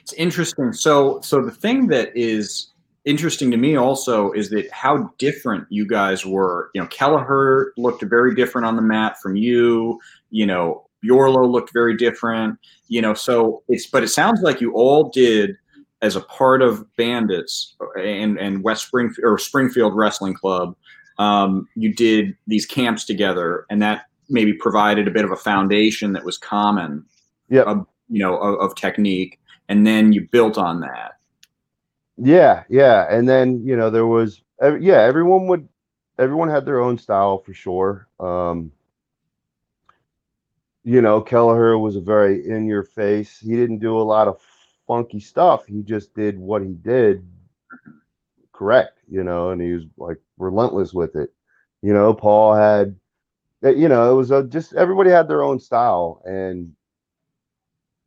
It's interesting. So, so the thing that is interesting to me also is that how different you guys were. You know, Kelleher looked very different on the mat from you. You know, Bjorlo looked very different. You know, so it's but it sounds like you all did as a part of Bandits and and West Springfield or Springfield Wrestling Club. Um, you did these camps together, and that maybe provided a bit of a foundation that was common. Yeah. You know, of, of technique, and then you built on that. Yeah, yeah, and then you know there was yeah everyone would everyone had their own style for sure. Um, you know, Kelleher was a very in your face. He didn't do a lot of funky stuff. He just did what he did correct, you know, and he was like relentless with it. You know, Paul had, uh, you know, it was a, just everybody had their own style, and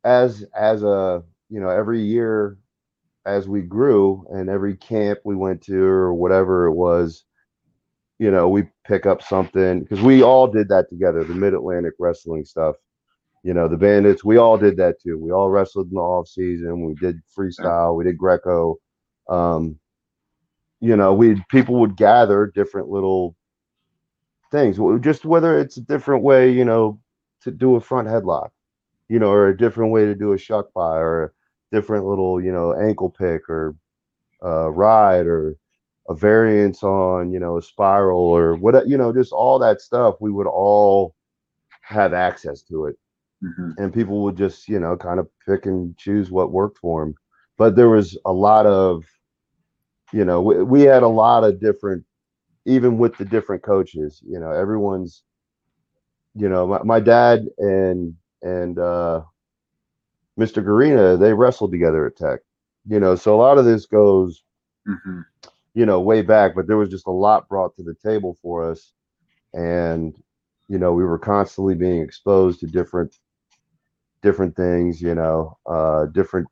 as as a you know every year as we grew and every camp we went to or whatever it was, you know, we pick up something because we all did that together, the mid Atlantic wrestling stuff. You know, the bandits, we all did that too. We all wrestled in the off season. We did freestyle, we did Greco. Um, you know, we people would gather different little things, just whether it's a different way, you know, to do a front headlock, you know, or a different way to do a shuck pie or a different little, you know, ankle pick or uh, ride or a variance on, you know, a spiral or what, you know, just all that stuff. We would all have access to it, Mhm. and people would just, you know, kind of pick and choose what worked for them. But there was a lot of, you know, we, we had a lot of different, even with the different coaches, you know, everyone's, you know, my, my dad and and uh, Mr. Garina, they wrestled together at Tech, you know, so a lot of this goes Mhm. You know, way back, but there was just a lot brought to the table for us. And, you know, we were constantly being exposed to different different things, you know, uh different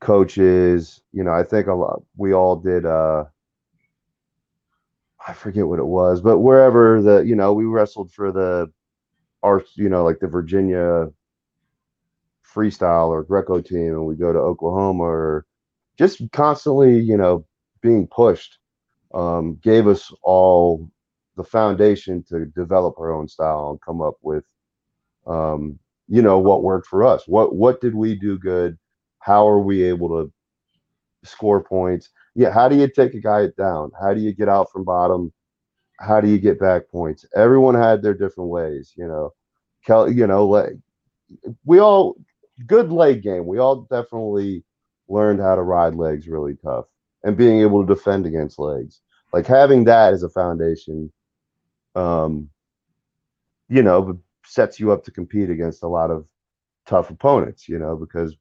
coaches. You know, I think a lot we all did uh I forget what it was, but wherever the, you know, we wrestled for the our, you know, like the Virginia freestyle or Greco team and we go to Oklahoma or just constantly, you know, being pushed um, gave us all the foundation to develop our own style and come up with, um, you know, what worked for us. What what did we do good? How are we able to score points? Yeah, how do you take a guy down? How do you get out from bottom how do you get back points? Everyone had their different ways, you know. Kel, you know, leg. We all good leg game. We all definitely learned how to ride legs really tough and being able to defend against legs. Like having that as a foundation, um, you know, sets you up to compete against a lot of tough opponents. You know, because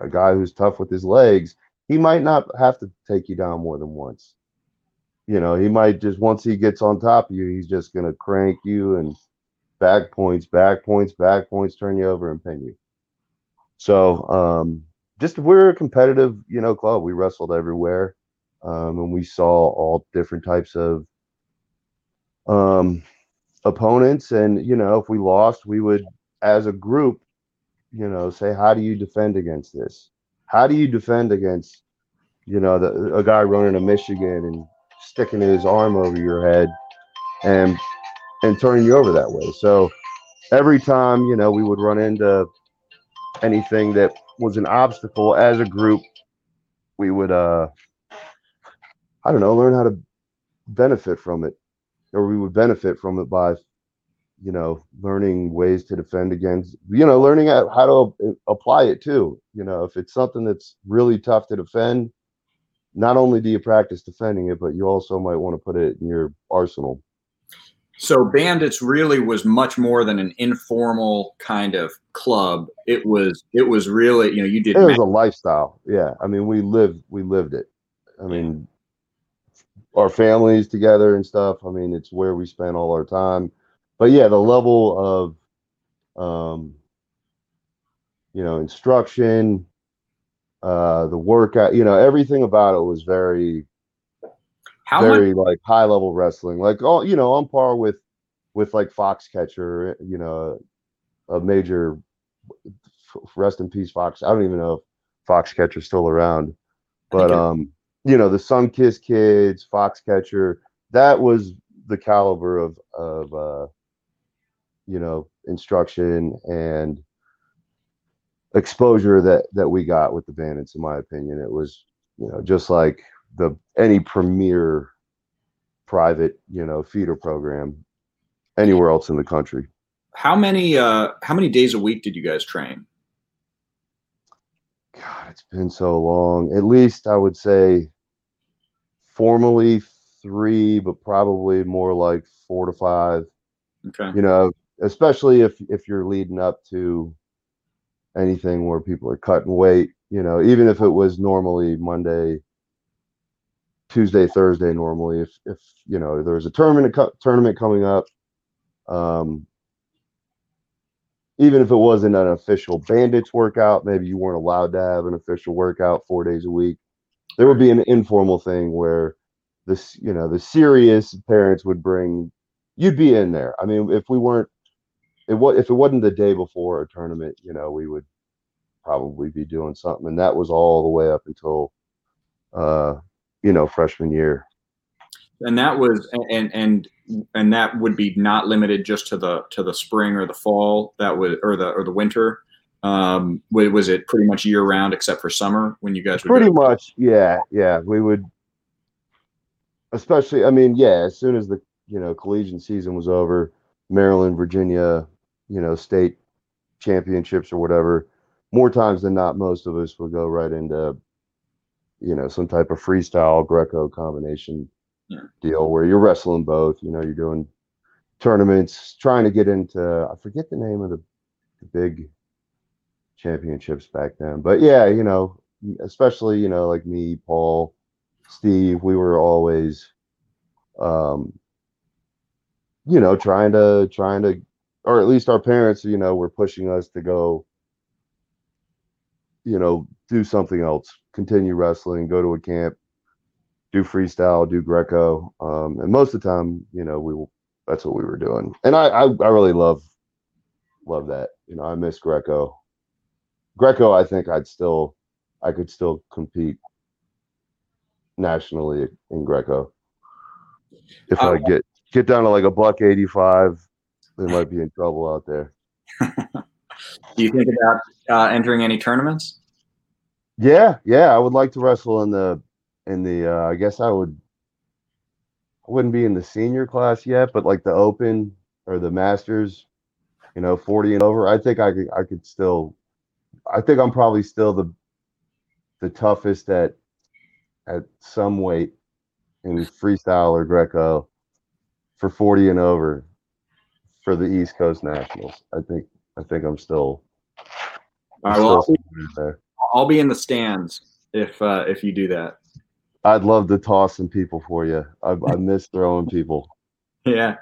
a guy who's tough with his legs, he might not have to take you down more than once. You know, he might just once he gets on top of you, he's just gonna crank you and back points, back points, back points, turn you over and pin you. So um just we're a competitive, you know, club. We wrestled everywhere. Um, and we saw all different types of um opponents. And, you know, if we lost, we would as a group, you know, say, how do you defend against this? How do you defend against, you know, the, a guy running to Michigan and sticking his arm over your head and and turning you over that way. So every time, you know, we would run into anything that was an obstacle as a group, we would uh I don't know, learn how to benefit from it. Or we would benefit from it by you know, learning ways to defend against, you know, learning how to apply it too. You know, if it's something that's really tough to defend, not only do you practice defending it, but you also might want to put it in your arsenal. So Bandits really was much more than an informal kind of club. It was it was really, you know, you did It was a lifestyle. Yeah. I mean, we lived we lived it. I mean, our families together and stuff. I mean, it's where we spent all our time. But yeah, the level of um you know, instruction, uh the workout, you know, everything about it was very How very much like high level wrestling, like all you know, on par with with like Foxcatcher, you know, a major rest in peace Fox. I don't even know if Foxcatcher's still around, but um, you know, the Sunkist Kids, Foxcatcher, that was the caliber of of uh, you know, instruction and exposure that that we got with the bandits in my opinion. It was you know just like the any premier private you know feeder program anywhere else in the country. How many uh how many days a week did you guys train? god it's been so long. At least i would say formally three but probably more like four to five Okay. you know especially if if you're leading up to anything where people are cutting weight you know even if it was normally monday tuesday thursday normally if if you know there's a tournament tournament coming up um even if it wasn't an official bandits workout maybe you weren't allowed to have an official workout four days a week there would be an informal thing where this you know the serious parents would bring you'd be in there i mean if we weren't it was if it wasn't the day before a tournament, you know, we would probably be doing something, and that was all the way up until, uh, you know, freshman year. And that was and and and that would be not limited just to the to the spring or the fall. That was or the or the winter. Um, was it pretty much year round except for summer when you guys would Pretty go? much, yeah, yeah. We would, especially, I mean, yeah. As soon as the you know collegiate season was over, Maryland, Virginia, you know, state championships or whatever. More times than not, most of us would go right into, you know, some type of freestyle Greco combination Yeah. deal where you're wrestling both. You know, you're doing tournaments, trying to get into. I forget the name of the, the big championships back then, but yeah, you know, especially you know like me, Paul, Steve, we were always, um, you know, trying to trying to, or at least our parents, you know, were pushing us to go, you know, do something else, continue wrestling, go to a camp, do freestyle, do Greco, um, and most of the time, you know, we that's what we were doing, and I I, I really love love that. You know, I miss Greco. Greco, I think I'd still, I could still compete nationally in Greco. If Uh, I get get down to like a buck eighty five, they might be in trouble out there. Do you think about uh, entering any tournaments? Yeah, yeah, I would like to wrestle in the in the. Uh, I guess I would. I wouldn't be in the senior class yet, but like the open or the masters, you know, 40 and over, I think I could I could still I think I'm probably still the the toughest at at some weight in freestyle or Greco for 40 and over for the East Coast Nationals. I think I think I'm still, I'm well, still I'll be, there. I'll be in the stands if uh, if you do that. I'd love to toss some people for you. I, I miss throwing people. Yeah,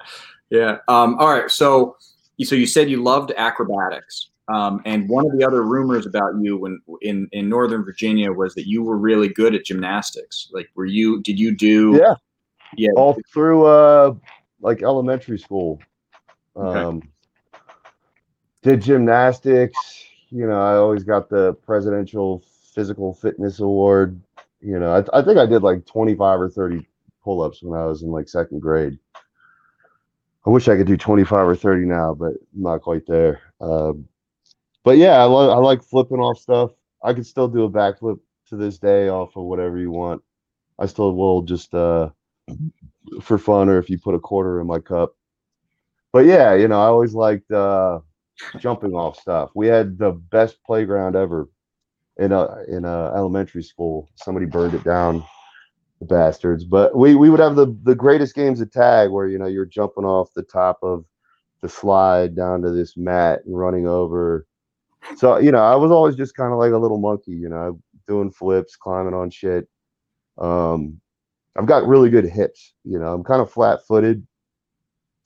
yeah. Um, all right. So, so you said you loved acrobatics, um, and one of the other rumors about you when in in Northern Virginia was that you were really good at gymnastics. Like, were you? Did you do? Yeah, Yeah. all through uh like elementary school. Okay. Um did gymnastics, you know, I always got the presidential physical fitness award. You know, I, I think I did like 25 or 30 pull-ups when I was in like second grade. I wish I could do 25 or 30 now, but I'm not quite there. Um, but yeah, I, lo- I like flipping off stuff. I could still do a backflip to this day off of whatever you want. I still will just uh for fun or if you put a quarter in my cup. But yeah, you know, I always liked uh jumping off stuff. We had the best playground ever in a in a elementary school. Somebody burned it down, the bastards. But we we would have the the greatest games of tag where you know you're jumping off the top of the slide down to this mat and running over. So you know, I was always just kind of like a little monkey, you know, doing flips, climbing on shit. Um, I've got really good hips. You know, I'm kind of flat-footed,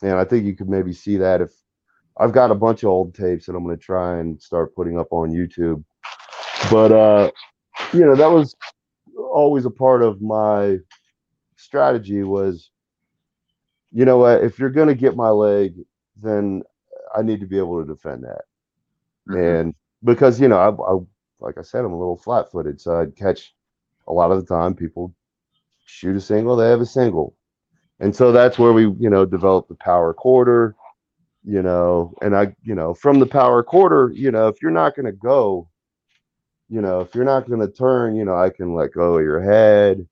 and I think you could maybe see that if I've got a bunch of old tapes that I'm going to try and start putting up on YouTube. But uh, you know, that was always a part of my strategy was, you know what, if you're going to get my leg, then I need to be able to defend that. And because you know, I, I like I said, I'm a little flat-footed, so I'd catch a lot of the time people shoot a single, they have a single. And so that's where we, you know, developed the power quarter, you know, and I, you know, from the power quarter, you know, if you're not going to go, you know, if you're not going to turn, you know, I can let go of your head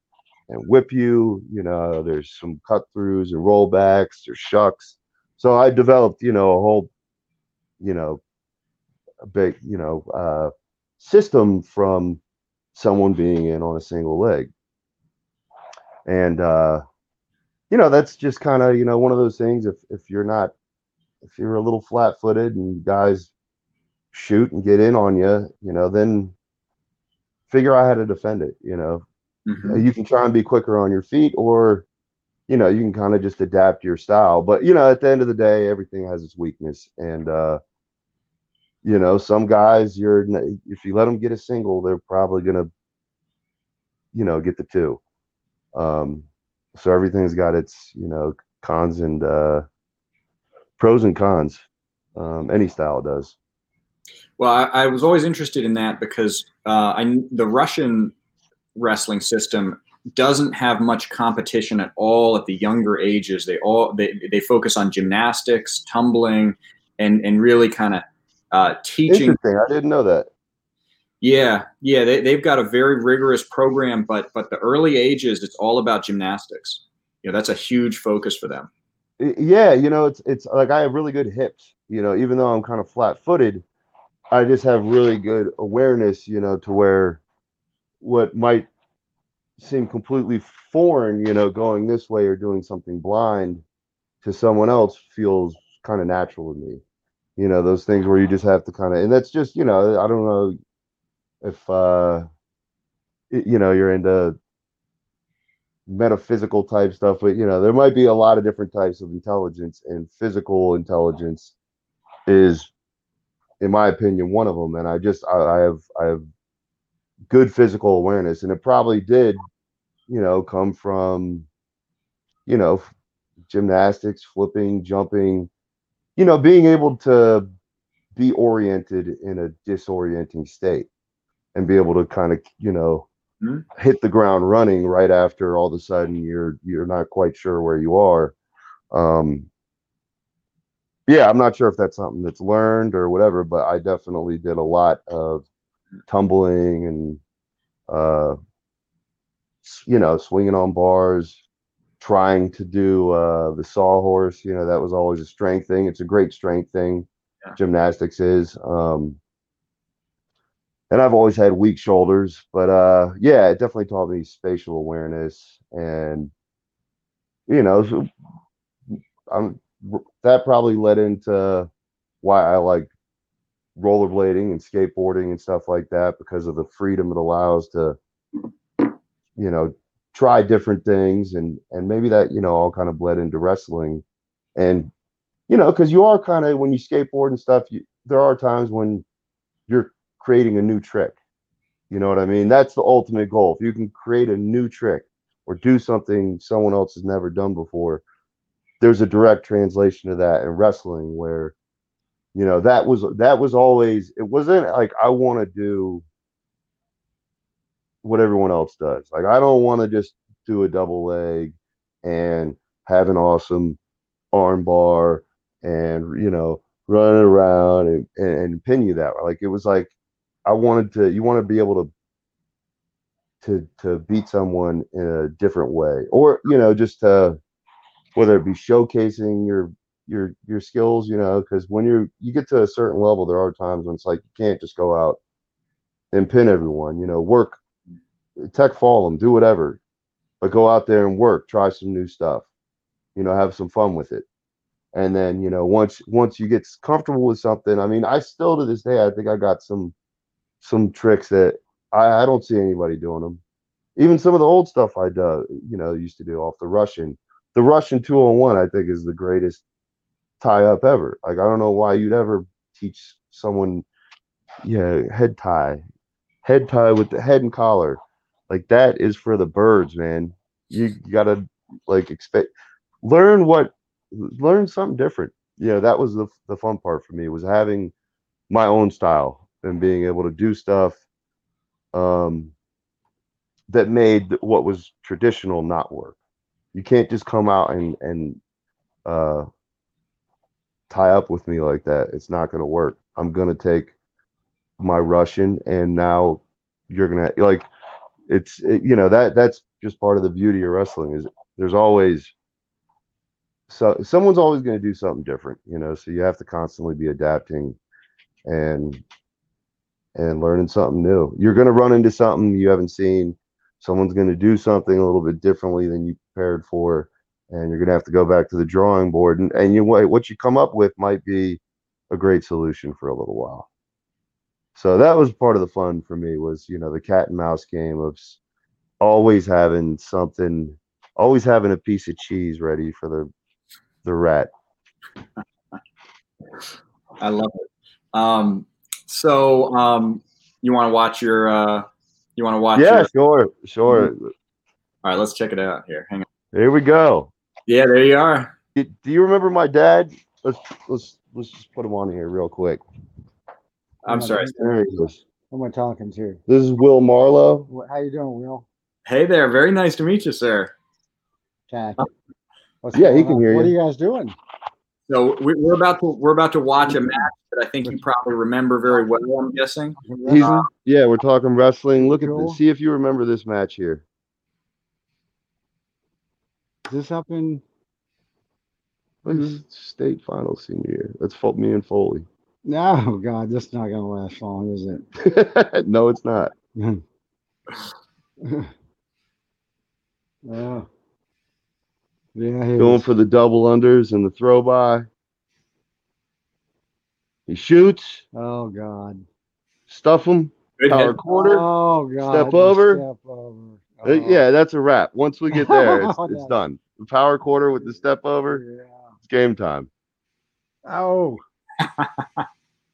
and whip you, you know, there's some cut throughs and rollbacks, there's shucks. So I developed, you know, a whole, you know, big, you know, uh, system from someone being in on a single leg. And uh you know that's just kind of you know one of those things if if you're not if you're a little flat-footed and guys shoot and get in on you you know then figure out how to defend it you know. Mhm. you can try and be quicker on your feet or you know you can kind of just adapt your style. But you know at the end of the day everything has its weakness. And uh you know some guys you're if you let them get a single they're probably gonna you know get the two um so everything's got its you know cons and uh pros and cons um any style does Well, I, I was always interested in that because uh, I the Russian wrestling system doesn't have much competition at all at the younger ages. They all they, they focus on gymnastics, tumbling, and and really kind of uh, teaching. interesting i didn't know that Yeah, yeah, they, they've got a very rigorous program, but but the early ages, it's all about gymnastics. You know, that's a huge focus for them. Yeah you know it's it's like i have really good hips you know even though i'm kind of flat-footed i just have really good awareness you know to where what might seem completely foreign you know going this way or doing something blind to someone else feels kind of natural to me you know those things where you just have to kind of and that's just you know i don't know if uh you know you're into metaphysical type stuff but you know there might be a lot of different types of intelligence and physical intelligence is in my opinion one of them and i just i, I have i have good physical awareness and it probably did you know come from you know gymnastics flipping jumping you know being able to be oriented in a disorienting state and be able to kind of you know Mhm. hit the ground running right after all of a sudden you're you're not quite sure where you are um yeah i'm not sure if that's something that's learned or whatever but i definitely did a lot of tumbling and uh you know swinging on bars trying to do uh, the sawhorse. You know, that was always a strength thing. It's a great strength thing. Yeah. Gymnastics is. Um, and I've always had weak shoulders, but uh, yeah, it definitely taught me spatial awareness, and you know, so I'm that probably led into why I like rollerblading and skateboarding and stuff like that because of the freedom it allows to, you know, try different things and and maybe that you know all kind of bled into wrestling, and you know, because you are kind of when you skateboard and stuff, you, there are times when you're creating a new trick. You know what I mean? That's the ultimate goal. If you can create a new trick or do something someone else has never done before, there's a direct translation of that in wrestling where you know that was that was always it wasn't like I want to do what everyone else does. Like I don't want to just do a double leg and have an awesome arm bar and you know run around and, and, and pin you that way. Like it was like I wanted to you want to be able to to to beat someone in a different way or you know just to whether it be showcasing your your your skills you know because when you're you get to a certain level there are times when it's like you can't just go out and pin everyone you know work tech fall them do whatever but go out there and work try some new stuff you know have some fun with it and then you know once once you get comfortable with something i mean i still to this day i think i got some some tricks that I, I don't see anybody doing them. Even some of the old stuff I do, you know, used to do off the Russian. The Russian two on one, I think, is the greatest tie up ever. Like I don't know why you'd ever teach someone, yeah, head tie, head tie with the head and collar, like that is for the birds, man. You, gotta like expect, learn what, learn something different. You know, that was the the fun part for me was having my own style and being able to do stuff um, that made what was traditional not work. You can't just come out and and uh, tie up with me like that. It's not going to work. I'm going to take my Russian, and now you're gonna like it's it, you know that that's just part of the beauty of wrestling is there's always so someone's always going to do something different you know so you have to constantly be adapting and and learning something new. You're going to run into something you haven't seen. Someone's going to do something a little bit differently than you prepared for, and you're going to have to go back to the drawing board. And, and you what you come up with might be a great solution for a little while. So that was part of the fun for me was you know the cat and mouse game of always having something, always having a piece of cheese ready for the the rat. I love it. Um, so um, you want to watch your uh, you want to watch? Yeah, your- sure, sure. All right, let's check it out here. Hang on. Here we go. Yeah, there you are. Do do you remember my dad? Let's let's let's just put him on here real quick. I'm sorry. There he is. Who am I talking to? This is Will Marlowe. Wh- How you doing, Will? Hey there. Very nice to meet you, sir. Jack. Uh, What's Yeah, he can on? hear you. What are you guys doing? So we- we're about to we're about to watch a match that I think you probably remember very well. I'm guessing. He's uh, yeah, we're talking wrestling. Look at this. See if you remember this match here. Is this up in? Look, this is hmm. state final senior year. That's me and Foley. No, God, this is not gonna last long, is it? no, it's not. Oh. Yeah, Going is. for the double unders and the throw by. He shoots, Oh God. stuff him, Good power head. quarter. Oh God. Step over. Step over. Uh, Oh. yeah, that's a wrap. Once we get there, it's, Oh, it's done. The power quarter with the step over, Yeah. it's game time. Oh.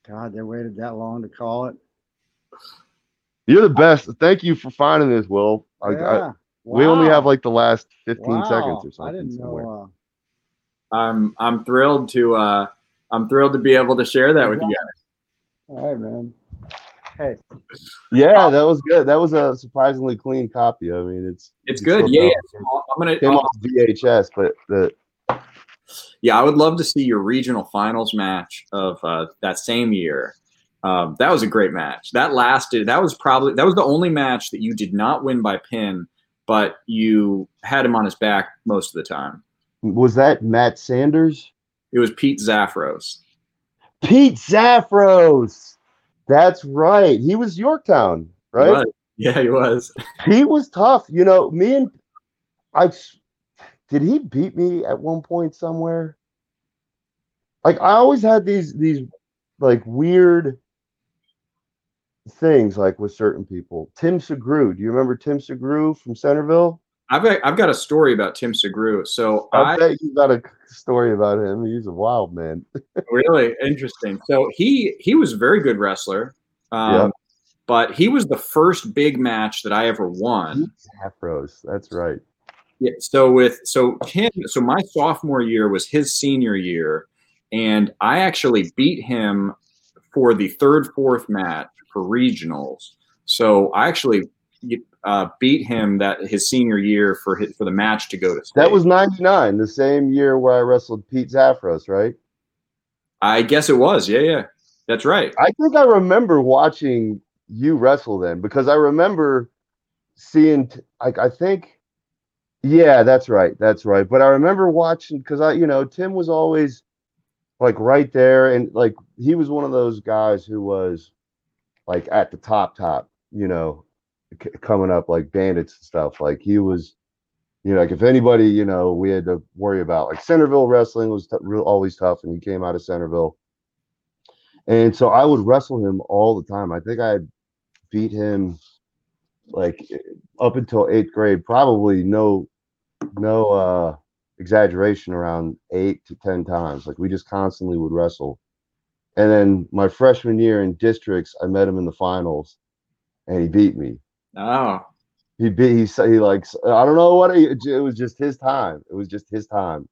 God, they waited that long to call it. You're the best. Thank you for finding this, Will. I, I, yeah. we only have like the last 15 wow. seconds or something. I didn't somewhere. know. I'm I'm thrilled to uh, I'm thrilled to be able to share that with you guys. Uh, all right, man. Hey, Yeah, that was good. That was a surprisingly clean copy. I mean, it's It's you good. still Yeah, I'm gonna. Came off VHS, but the Yeah, I would love to see your regional finals match of uh, that same year. Um, that was a great match. That lasted. That was probably that was the only match that you did not win by pin, but you had him on his back most of the time. Was that Matt Sanders? It was Pete Zaffros. Pete Zaffros. That's right. He was Yorktown, right? He was. Yeah, he was. He was tough. You know, me and I did he beat me at one point somewhere? Like I always had these these like weird things like with certain people. Tim Segru. Do you remember Tim Segru from Centreville? I've got, I've got a story about Tim Segru. So I, I bet you got a story about him. He's a wild man. really interesting. So he he was a very good wrestler. Um, Yeah. But he was the first big match that I ever won. Afros. That's right. Yeah. So with so Tim, so my sophomore year was his senior year, and I actually beat him for the third, fourth match for regionals. So I actually uh, beat him that his senior year for his, for the match to go to state. That was 99, the same year where I wrestled Pete Zafros, right? I guess it was. Yeah, yeah, that's right. I think I remember watching you wrestle then because I remember seeing like I think yeah, that's right. That's right. But I remember watching because I, you know, Tim was always like right there and like he was one of those guys who was like at the top top, you know, c- coming up like bandits and stuff. Like he was you know, like if anybody, you know, we had to worry about like Centreville wrestling was t- real, always tough and he came out of Centreville. And so I would wrestle him all the time. I think I beat him like up until eighth grade, probably no, no uh, exaggeration, around eight to ten times. Like we just constantly would wrestle. And then my freshman year in districts, I met him in the finals, and he beat me. Oh, He beat he he like I don't know what he, it was just his time. It was just his time.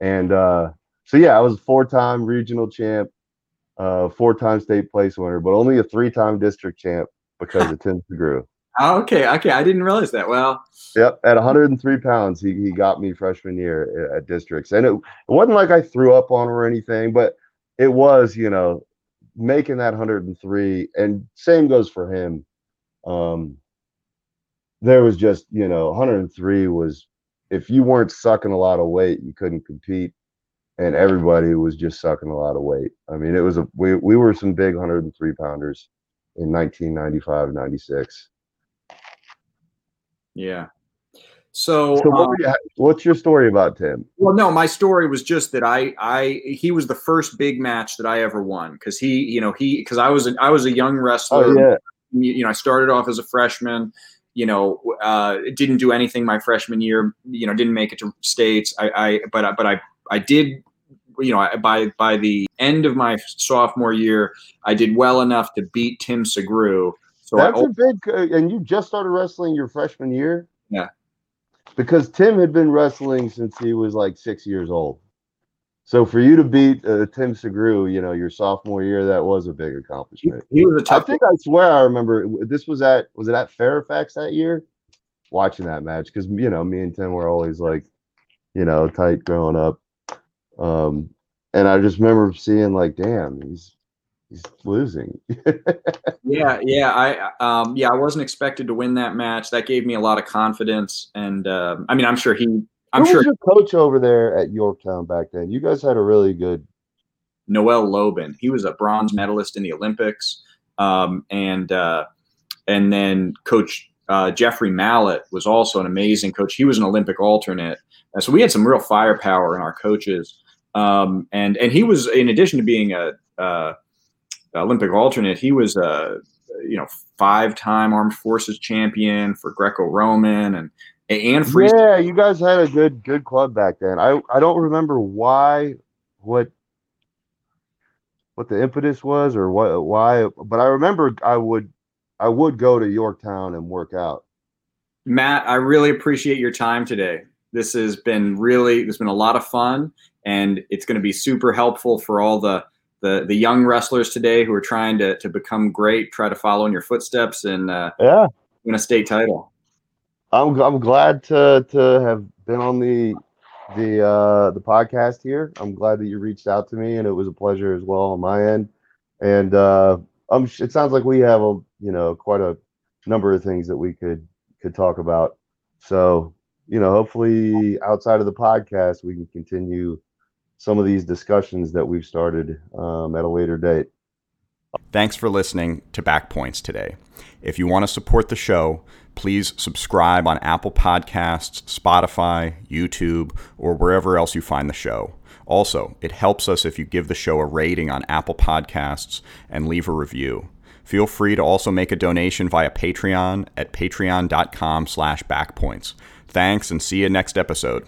And uh, so yeah, I was a four-time regional champ, uh, four-time state place winner, but only a three-time district champ because of Tim Segru. Oh, okay, okay. I didn't realize that. Well, Yep, at 103 pounds, he, he got me freshman year at, districts, and it, it wasn't like I threw up on him or anything, but it was, you know, making that 103, and same goes for him. Um, there was just, you know, 103 was if you weren't sucking a lot of weight, you couldn't compete, and everybody was just sucking a lot of weight. I mean, it was a we we were some big 103 pounders in 1995, 96. Yeah. So, So, what um, you- what's your story about Tim? well, no, my story was just that I, I, he was the first big match that I ever won because he, you know, he, because I was, a, I was a young wrestler. Oh yeah. you, you know, I started off as a freshman. You know, uh, didn't do anything my freshman year. You know, didn't make it to states. I, I but I, but I, I did. You know, I, by by the end of my sophomore year, I did well enough to beat Tim Segru. So a big, uh, and you just started wrestling your freshman year. Yeah. Because Tim had been wrestling since he was like six years old. So for you to beat uh, Tim Segru, you know, your sophomore year, that was a big accomplishment. he was a tough. I think I swear I remember this was at was it at Fairfax that year? Watching that match because you know me and Tim were always like, you know, tight growing up. Um, and I just remember seeing like, damn, he's he's losing. Yeah, yeah, I um yeah, I wasn't expected to win that match. That gave me a lot of confidence, and um, I mean, I'm sure he, I'm Who sure was your coach over there at Yorktown back then? You guys had a really good. Noel Loban. He was a bronze medalist in the Olympics, um, and uh, and then Coach uh, Jeffrey Mallett was also an amazing coach. He was an Olympic alternate, Uh, so we had some real firepower in our coaches. Um, and and he was, in addition to being a uh, Olympic alternate, he was a you know five time Armed Forces champion for Greco-Roman and and free. Yeah, you guys had a good good club back then. I I don't remember why what what the impetus was or what why, but I remember I would I would go to Yorktown and work out. Matt, I really appreciate your time today. This has been really, it's been a lot of fun, and it's going to be super helpful for all the the, the young wrestlers today who are trying to, to become great, try to follow in your footsteps and uh, Yeah, win a state title. I'm I'm glad to to have been on the the uh the podcast here. I'm glad that you reached out to me and it was a pleasure as well on my end. And uh um it sounds like we have a you know quite a number of things that we could could talk about. So, you know, hopefully outside of the podcast, we can continue some of these discussions that we've started um, at a later date. Thanks for listening to Backpoints today. If you want to support the show, please subscribe on Apple Podcasts, Spotify, YouTube, or wherever else you find the show. Also, it helps us if you give the show a rating on Apple Podcasts and leave a review. Feel free to also make a donation via Patreon at patreon.com slash backpoints. Thanks and see you next episode.